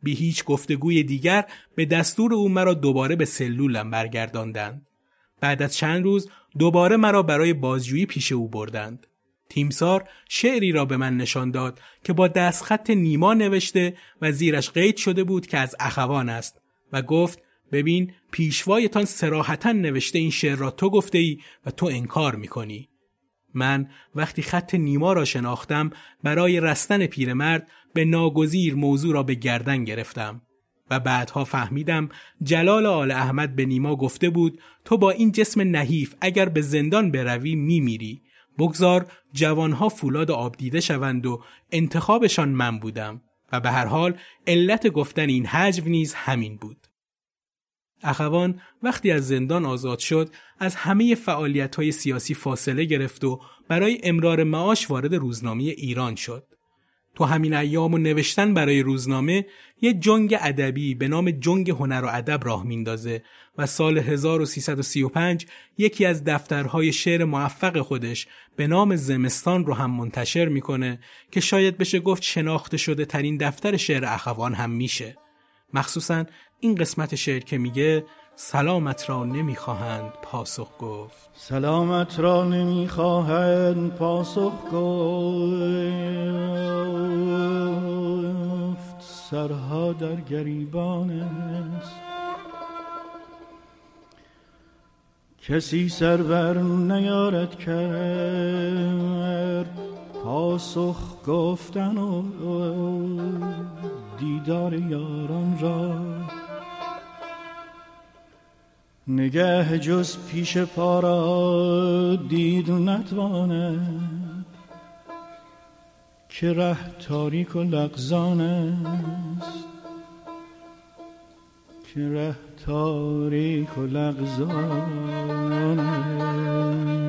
بی هیچ گفتگوی دیگر به دستور او مرا دوباره به سلولم برگرداندند. بعد از چند روز دوباره مرا برای بازجویی پیش او بردند. تیمسار شعری را به من نشان داد که با دستخط نیما نوشته و زیرش قید شده بود که از اخوان است و گفت ببین پیشوایتان سراحتا نوشته این شعر را تو گفته ای و تو انکار می‌کنی. من وقتی خط نیما را شناختم برای رستن پیرمرد به ناگزیر موضوع را به گردن گرفتم و بعدها فهمیدم جلال آل احمد به نیما گفته بود تو با این جسم نحیف اگر به زندان بروی میمیری بگذار جوانها فولاد آب دیده شوند و انتخابشان من بودم و به هر حال علت گفتن این حجو نیز همین بود. اخوان وقتی از زندان آزاد شد از همه فعالیت های سیاسی فاصله گرفت و برای امرار معاش وارد روزنامه ایران شد. تو همین ایام و نوشتن برای روزنامه یه جنگ ادبی به نام جنگ هنر و ادب راه میندازه و سال 1335 یکی از دفترهای شعر موفق خودش به نام زمستان رو هم منتشر می‌کنه که شاید بشه گفت شناخته شده ترین دفتر شعر اخوان هم میشه مخصوصا این قسمت شعر که میگه سلامت را نمی‌خواهند پاسخ گفت. سلامت را نمی‌خواهند پاسخ گفت. سرها در گریبان است. کسی سرور نیارد کرد. پاسخ گفتن و دیدار یاران را. نگه جز پیش پارا دید نتواند که ره تاریک و لغزان است. که ره تاریک و لغزان است.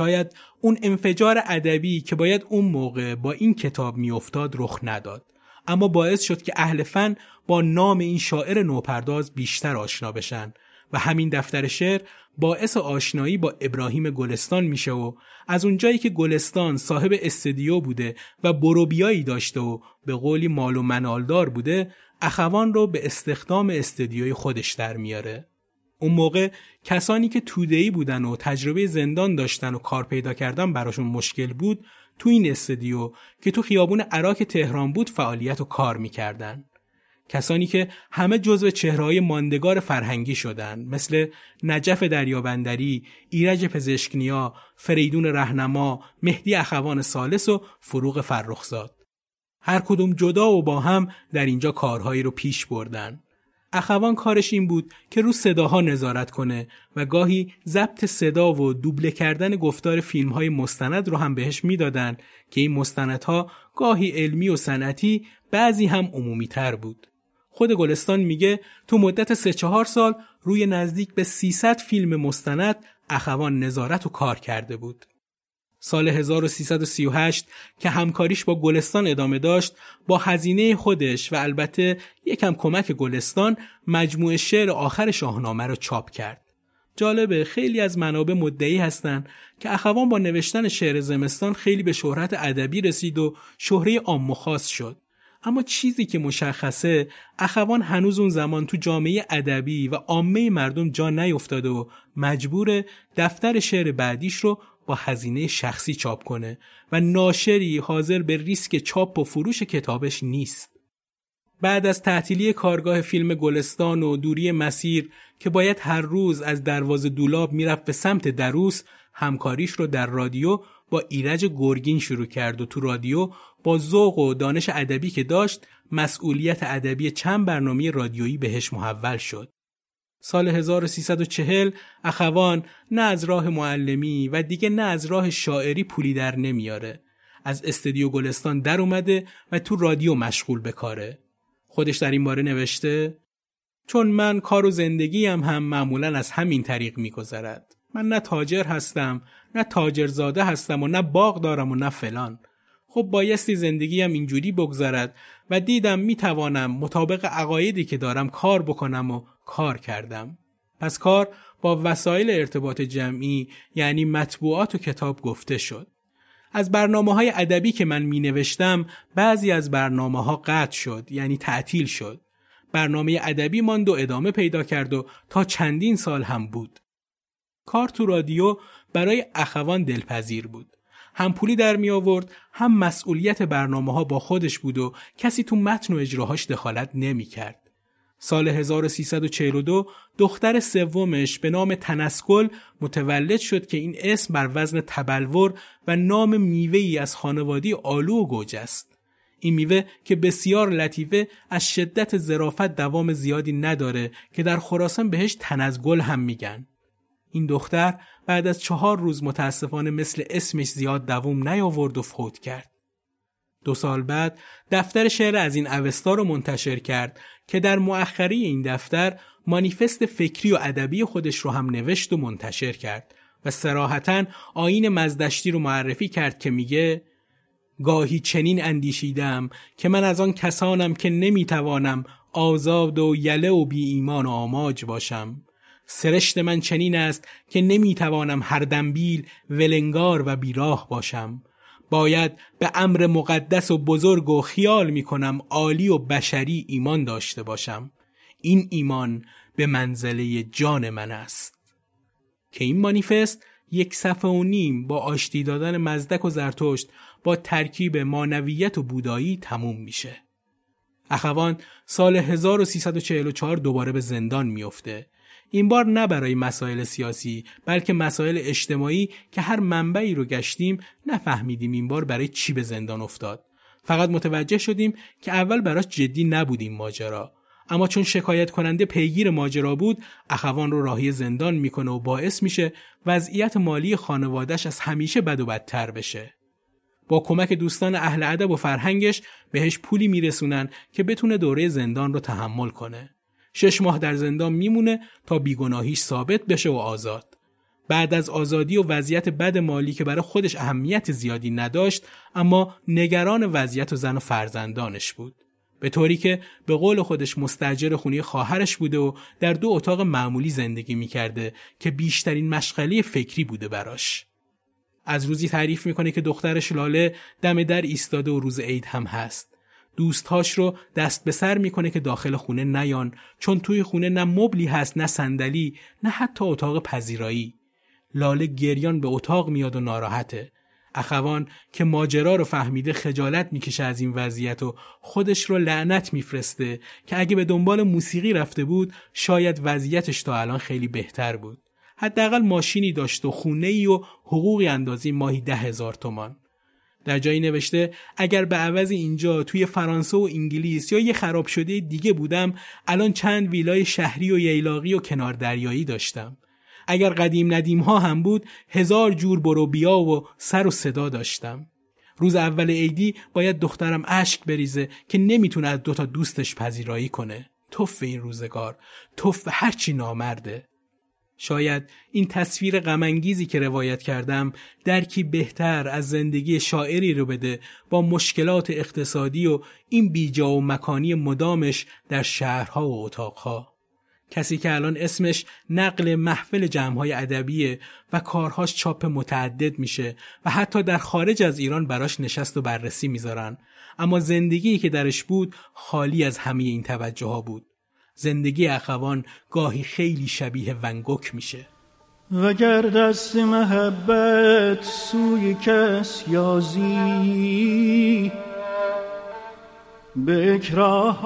شاید اون انفجار ادبی که باید اون موقع با این کتاب میافتاد رخ نداد. اما باعث شد که اهل فن با نام این شاعر نوپرداز بیشتر آشنا بشن و همین دفتر شعر باعث آشنایی با ابراهیم گلستان میشه و از اونجایی که گلستان صاحب استدیو بوده و بروبیایی داشته و به قولی مال و منالدار بوده اخوان رو به استخدام استدیوی خودش در میاره. اون موقع کسانی که تودهی بودن و تجربه زندان داشتن و کار پیدا کردن براشون مشکل بود تو این استدیو که تو خیابون عراق تهران بود فعالیت و کار می‌کردن. کسانی که همه جزو چهرهای ماندگار فرهنگی شدن مثل نجف دریابندری، ایرج پزشکنیا، فریدون رهنما، مهدی اخوان سالس و فروغ فرخزاد. هر کدوم جدا و با هم در اینجا کارهایی رو پیش بردن. اخوان کارش این بود که رو صداها نظارت کنه و گاهی ضبط صدا و دوبله کردن گفتار فیلم های مستند رو هم بهش می‌دادن که این مستندها گاهی علمی و صنعتی بعضی هم عمومی تر بود. خود گلستان میگه تو مدت سه چهار سال روی نزدیک به 300 فیلم مستند اخوان نظارت و کار کرده بود. سال 1338 که همکاریش با گلستان ادامه داشت با هزینه خودش و البته یکم کمک گلستان مجموعه شعر آخر شاهنامه را چاپ کرد. جالبه خیلی از منابع مدعی هستند که اخوان با نوشتن شعر زمستان خیلی به شهرت ادبی رسید و شهره عام خاص شد اما چیزی که مشخصه اخوان هنوز اون زمان تو جامعه ادبی و عامه مردم جا نیفتاده و مجبور دفتر شعر بعدیش رو با هزینه شخصی چاپ کنه و ناشری حاضر به ریسک چاپ و فروش کتابش نیست. بعد از تعطیلی کارگاه فیلم گلستان و دوری مسیر که باید هر روز از دروازه دولاب می‌رفت به سمت دروس همکاریش رو در رادیو با ایرج گرگین شروع کرد و تو رادیو با ذوق و دانش ادبی که داشت مسئولیت ادبی چند برنامه رادیویی بهش محول شد. سال 1340 اخوان نه از راه معلمی و دیگه نه از راه شاعری پولی در نمیاره. از استدیو گلستان در اومده و تو رادیو مشغول به کاره. خودش در این باره نوشته چون من کار و زندگیم هم معمولا از همین طریق میگذرد. من نه تاجر هستم نه تاجرزاده هستم و نه باغ دارم و نه فلان. خب بایستی زندگیم اینجوری بگذرد و دیدم می‌توانم مطابق عقایدی که دارم کار بکنم و کار کردم. پس کار با وسایل ارتباط جمعی یعنی مطبوعات و کتاب گفته شد. از برنامه های ادبی که من می نوشتم بعضی از برنامه ها قطع شد یعنی تعطیل شد. برنامه ادبی ماند و ادامه پیدا کرد و تا چندین سال هم بود. کار تو رادیو برای اخوان دلپذیر بود. هم پولی در می آورد هم مسئولیت برنامه ها با خودش بود و کسی تو متن و اجراهاش دخالت نمی کرد. سال 1342 دختر سومش به نام تنسکل متولد شد که این اسم بر وزن تبلور و نام میوه‌ای از خانوادی آلو و گوج است. این میوه که بسیار لطیفه از شدت زرافت دوام زیادی نداره که در خراسان بهش تنزگل هم میگن. این دختر بعد از چهار روز متاسفانه مثل اسمش زیاد دوام نیاورد و فوت کرد. دو سال بعد دفتر شعر از این اوستا رو منتشر کرد که در مؤخری این دفتر مانیفست فکری و ادبی خودش رو هم نوشت و منتشر کرد و سراحتا آین مزدشتی رو معرفی کرد که میگه گاهی چنین اندیشیدم که من از آن کسانم که نمی‌توانم آزاد و یله و بی ایمان و آماج باشم. سرشت من چنین است که نمی‌توانم هر دنبیل ولنگار و بیراه باشم. باید به امر مقدس و بزرگ و خیال می کنم عالی و بشری ایمان داشته باشم. این ایمان به منزله جان من است. که این مانیفست یک صفحه و نیم با آشتی دادن مزدک و زرتشت با ترکیب مانویت و بودایی تموم میشه. اخوان سال 1344 دوباره به زندان میفته این بار نه برای مسائل سیاسی بلکه مسائل اجتماعی که هر منبعی رو گشتیم نفهمیدیم این بار برای چی به زندان افتاد. فقط متوجه شدیم که اول براش جدی نبودیم ماجرا. اما چون شکایت کننده پیگیر ماجرا بود اخوان رو راهی زندان می‌کنه و باعث میشه وضعیت مالی خانوادش از همیشه بد و بدتر بشه. با کمک دوستان اهل ادب و فرهنگش بهش پولی میرسونن که بتونه دوره زندان رو تحمل کنه. شش ماه در زندان میمونه تا بیگناهیش ثابت بشه و آزاد. بعد از آزادی و وضعیت بد مالی که برای خودش اهمیت زیادی نداشت اما نگران وضعیت و زن و فرزندانش بود. به طوری که به قول خودش مستجر خونی خواهرش بوده و در دو اتاق معمولی زندگی می‌کرده که بیشترین مشغله فکری بوده براش. از روزی تعریف می‌کنه که دخترش لاله دم در ایستاده و روز عید هم هست. دوستهاش رو دست به سر می‌کنه که داخل خونه نیان چون توی خونه نه مبلی هست نه صندلی نه حتی اتاق پذیرایی. لاله گریان به اتاق میاد و ناراحته. اخوان که ماجرا رو فهمیده خجالت می‌کشه از این وضعیت و خودش رو لعنت میفرسته که اگه به دنبال موسیقی رفته بود شاید وضعیتش تا الان خیلی بهتر بود. حداقل ماشینی داشت و خونه ای و حقوقی اندازی ماهی ده هزار تومان. در جایی نوشته اگر به عوض اینجا توی فرانسه و انگلیس یا یه خراب شده دیگه بودم الان چند ویلای شهری و ییلاقی و کنار دریایی داشتم. اگر قدیم ندیم ها هم بود هزار جور برو بیا و سر و صدا داشتم. روز اول عیدی باید دخترم اشک بریزه که نمی‌تونه از دوتا دوستش پذیرایی کنه. توف این روزگار. توف هرچی نامرده. شاید این تصویر غمانگیزی که روایت کردم درکی بهتر از زندگی شاعری رو بده با مشکلات اقتصادی و این بیجا و مکانی مدامش در شهرها و اتاقها. کسی که الان اسمش نقل محفل جمعهای ادبیه و کارهاش چاپ متعدد میشه و حتی در خارج از ایران براش نشست و بررسی می‌ذارن. اما زندگی که درش بود خالی از همه این توجه ها بود. زندگی اخوان گاهی خیلی شبیه ونگوک میشه. وگر دست محبت سوی کس یازی. به اکراه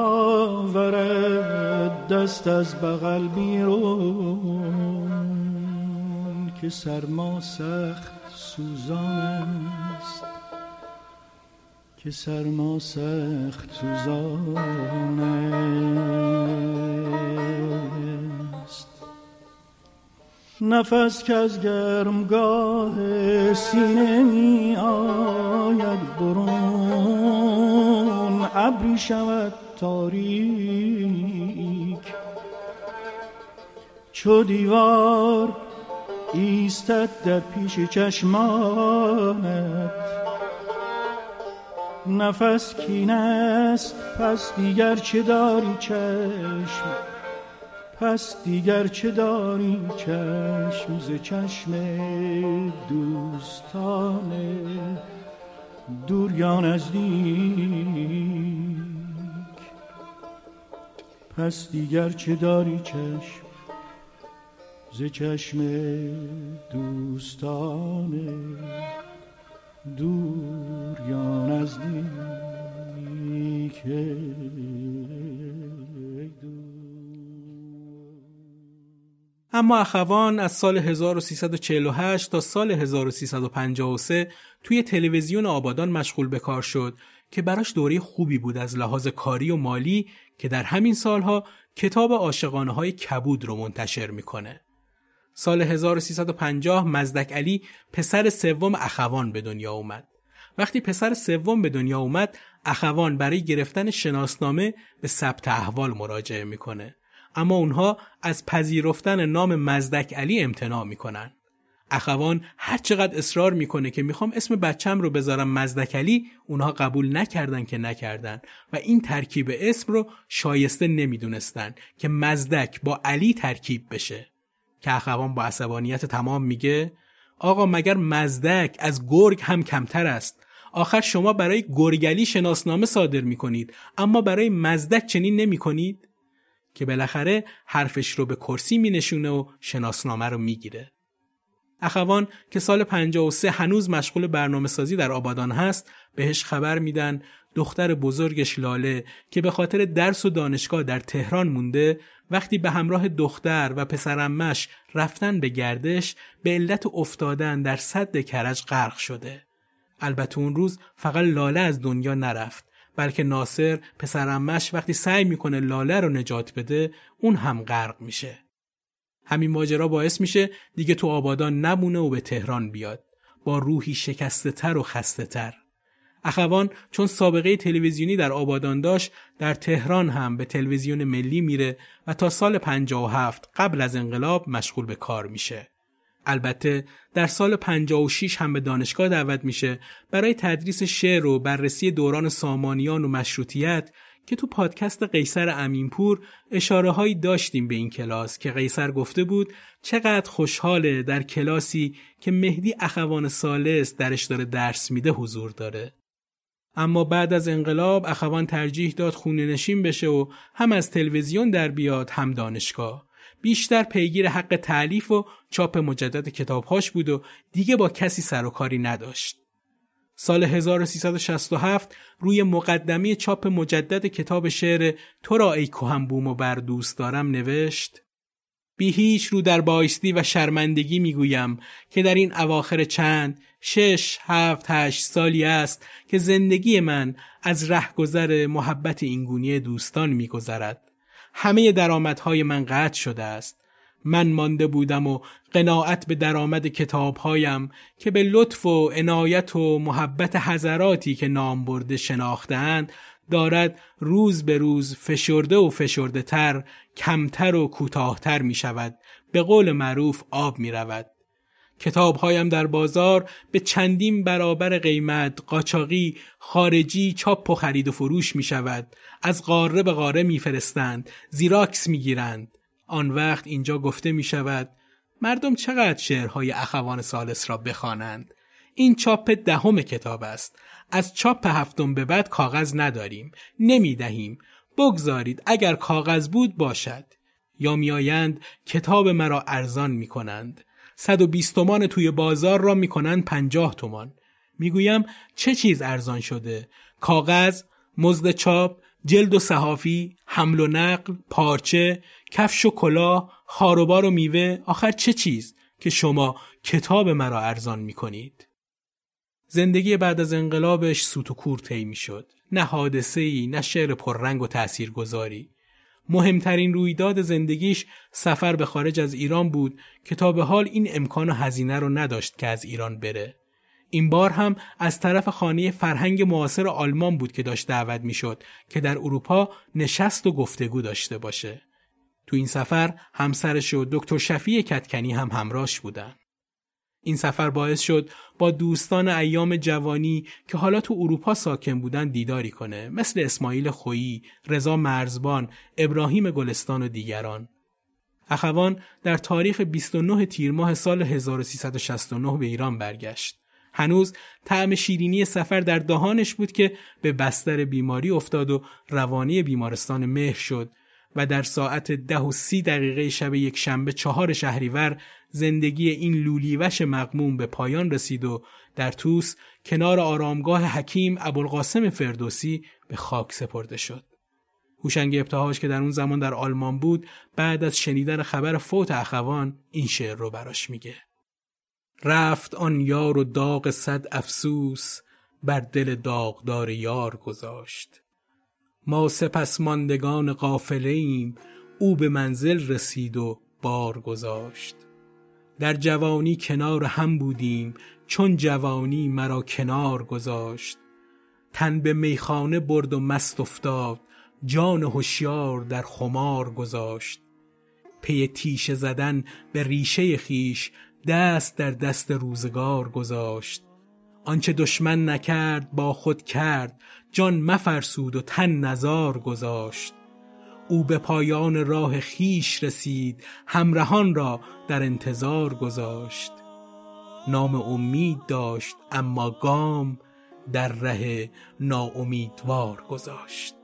ورد دست از بغل بیرون که سرما سخت سوزان است. که سرما سخت سوزان است. نفس که از گرمگاه سینه می آید برون ابری شود تاریک. چو دیوار ایستد در پیش چشمانت نفس کین است پس دیگر چه داری چشم؟ پس دیگر چه داری چشم ز چشم دوستان دور یا نزدیک پس دیگر چه داری چشم ز چشم دوستان؟ دور یا نزدیک اما اخوان از سال 1348 تا سال 1353 توی تلویزیون آبادان مشغول به کار شد که براش دوره خوبی بود از لحاظ کاری و مالی که در همین سالها کتاب عاشقانه های کبود رو منتشر می‌کنه. سال 1350 مزدک علی پسر سوم اخوان به دنیا اومد. وقتی پسر سوم به دنیا اومد، اخوان برای گرفتن شناسنامه به ثبت احوال مراجعه می‌کنه. اما اونها از پذیرفتن نام مزدک علی امتناع می‌کنن. اخوان هر چقدر اصرار می‌کنه که می‌خوام اسم بچم رو بذارم مزدک علی اونها قبول نکردن که نکردن و این ترکیب اسم رو شایسته نمی‌دونستن که مزدک با علی ترکیب بشه که اخوان با عصبانیت تمام میگه آقا مگر مزدک از گرگ هم کمتر است آخر شما برای گرگلی شناسنامه صادر می‌کنید اما برای مزدک چنین نمی‌کنید که بالاخره حرفش رو به کرسی می نشونه و شناسنامه رو می‌گیره. اخوان که سال 53 هنوز مشغول برنامه سازی در آبادان هست بهش خبر میدن دختر بزرگش لاله که به خاطر درس و دانشگاه در تهران مونده وقتی به همراه دختر و پسرمش رفتن به گردش به علت افتادن در صد کرج غرق شده. البته اون روز فقط لاله از دنیا نرفت بلکه ناصر پسرمش وقتی سعی می‌کنه لاله رو نجات بده اون هم غرق میشه. همین ماجرا باعث میشه دیگه تو آبادان نمونه و به تهران بیاد با روحی شکسته تر و خسته تر. اخوان چون سابقه تلویزیونی در آبادان داشت در تهران هم به تلویزیون ملی میره و تا سال 57 قبل از انقلاب مشغول به کار میشه. البته در سال 56 هم به دانشگاه دعوت میشه برای تدریس شعر و بررسی دوران سامانیان و مشروطیت که تو پادکست قیصر امینپور اشاره هایی داشتیم به این کلاس که قیصر گفته بود چقدر خوشحاله در کلاسی که مهدی اخوان سالس درش داره درس میده حضور داره. اما بعد از انقلاب اخوان ترجیح داد خونه نشین بشه و هم از تلویزیون در بیاد هم دانشگاه. بیشتر پیگیر حق تعلیف و چاپ مجدد کتابهاش بود و دیگه با کسی سر و کاری نداشت. سال 1367 روی مقدمه چاپ مجدد کتاب شعر تو را ای کوهم بوم و بر دوست دارم نوشت بی هیچ رو در بایستی و شرمندگی می‌گویم که در این اواخر چند شش هفت هشت سالی است که زندگی من از رهگذر محبت اینگونی دوستان میگذرد. همه درآمدهای من قطع شده است. من مانده بودم و قناعت به درآمد کتابهایم که به لطف و عنایت و محبت حضراتی که نام برده شناختند دارد روز به روز فشرده و فشرده تر کمتر و کوتاهتر می شود به قول معروف آب می رود کتابهایم در بازار به چندین برابر قیمت قاچاقی خارجی چاپ و خرید و فروش می شود از قاره به قاره می فرستند زیراکس می گیرند آن وقت اینجا گفته می شود مردم چقدر شعرهای اخوان سالس را بخوانند؟ این چاپ دهم کتاب است. از چاپ هفتم به بعد کاغذ نداریم. نمی دهیم بگذارید اگر کاغذ بود باشد. یا میآیند کتاب مرا ارزان می کنند صد و بیست تومان توی بازار را می کنند پنجاه تومان. می‌گویم چه چیز ارزان شده؟ کاغذ مزد چاپ جلد و صحافی حمل و نقل پارچه کفش و کلاه خاروبار و میوه. آخر چه چیز که شما کتاب مرا ارزان می کنید زندگی بعد از انقلابش سوت و کور طی می‌شد. نه حادثه ای نه شعر پررنگ و تاثیرگذاری مهمترین رویداد زندگیش سفر به خارج از ایران بود که تا به حال این امکان و هزینه رو نداشت که از ایران بره. این بار هم از طرف خانه فرهنگ معاصر آلمان بود که داشت دعوت می‌شد که در اروپا نشست و گفتگو داشته باشه. تو این سفر همسرش و دکتر شفیع کتکنی هم همراش بودن. این سفر باعث شد با دوستان ایام جوانی که حالا تو اروپا ساکن بودن دیداری کنه مثل اسماعیل خویی، رضا مرزبان، ابراهیم گلستان و دیگران. اخوان در تاریخ 29 تیر ماه سال 1369 به ایران برگشت. هنوز طعم شیرینی سفر در دهانش بود که به بستر بیماری افتاد و روانی بیمارستان مهر شد و در ساعت ده و سی دقیقه شب یک شنبه چهار شهریور زندگی این لولیوش مقموم به پایان رسید و در توس کنار آرامگاه حکیم ابوالقاسم فردوسی به خاک سپرده شد. هوشنگ ابتهاج که در اون زمان در آلمان بود بعد از شنیدن خبر فوت اخوان این شعر رو براش میگه. رفت آن یار و داغ صد افسوس بر دل داغدار یار گذاشت ما سپس ماندگان قافله ایم او به منزل رسید و بار گذاشت. در جوانی کنار هم بودیم چون جوانی مرا کنار گذاشت. تن به میخانه برد و مست افتاد جان هوشیار در خمار گذاشت. پی تیشه زدن به ریشه خیش دست در دست روزگار گذاشت. آنچه دشمن نکرد با خود کرد جان مفرسود و تن نزار گذاشت. او به پایان راه خیش رسید همراهان را در انتظار گذاشت. نام امید داشت اما گام در ره ناامیدوار گذاشت.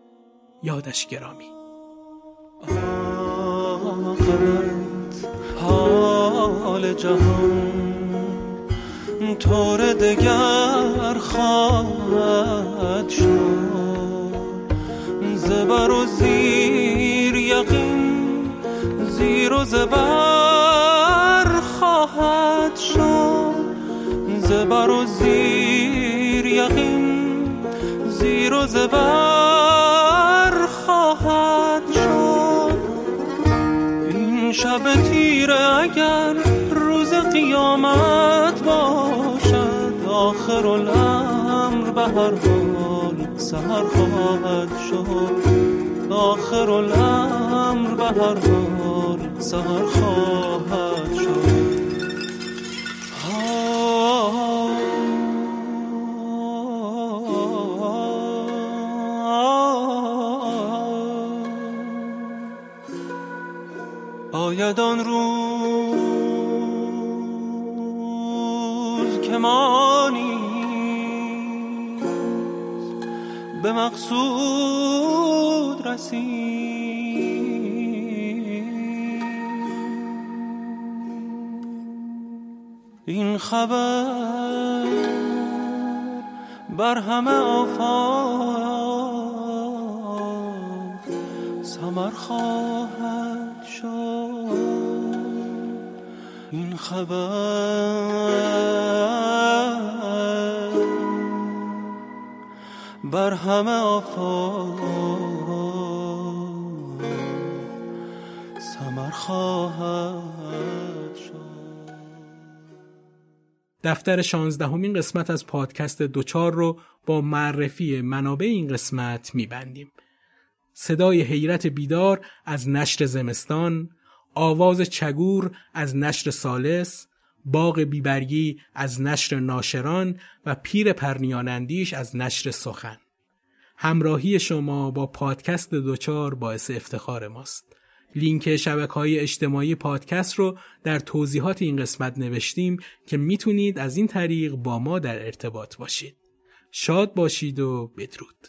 یادش گرامی. حال جهان طور دگر خواهد شد. زبر و زیر یقین زیر و زبر خواهد شد. زبر و زیر یقین زیر و زبر خواهد شد. این شب تیره اگر روز قیامت آخر الامر به هر حال سهر خواهد شد آخر الامر به هر حال سهر خواهد شد آید آن روز مقصود رسیم این خبر بر همه آفاق سمر خواهد شد. این خبر بر همه آفاق سمر خواهد شد دفتر شانزدهمین قسمت از پادکست دوچار رو با معرفی منابع این قسمت میبندیم. صدای حیرت بیدار از نشر زمستان، آواز چگور از نشر سالس، باغ بیبرگی از نشر ناشران و پیر پرنیانندیش از نشر سخن. همراهی شما با پادکست دوچار باعث افتخار ماست. لینک شبکه های اجتماعی پادکست رو در توضیحات این قسمت نوشتیم که می‌تونید از این طریق با ما در ارتباط باشید. شاد باشید و بدرود.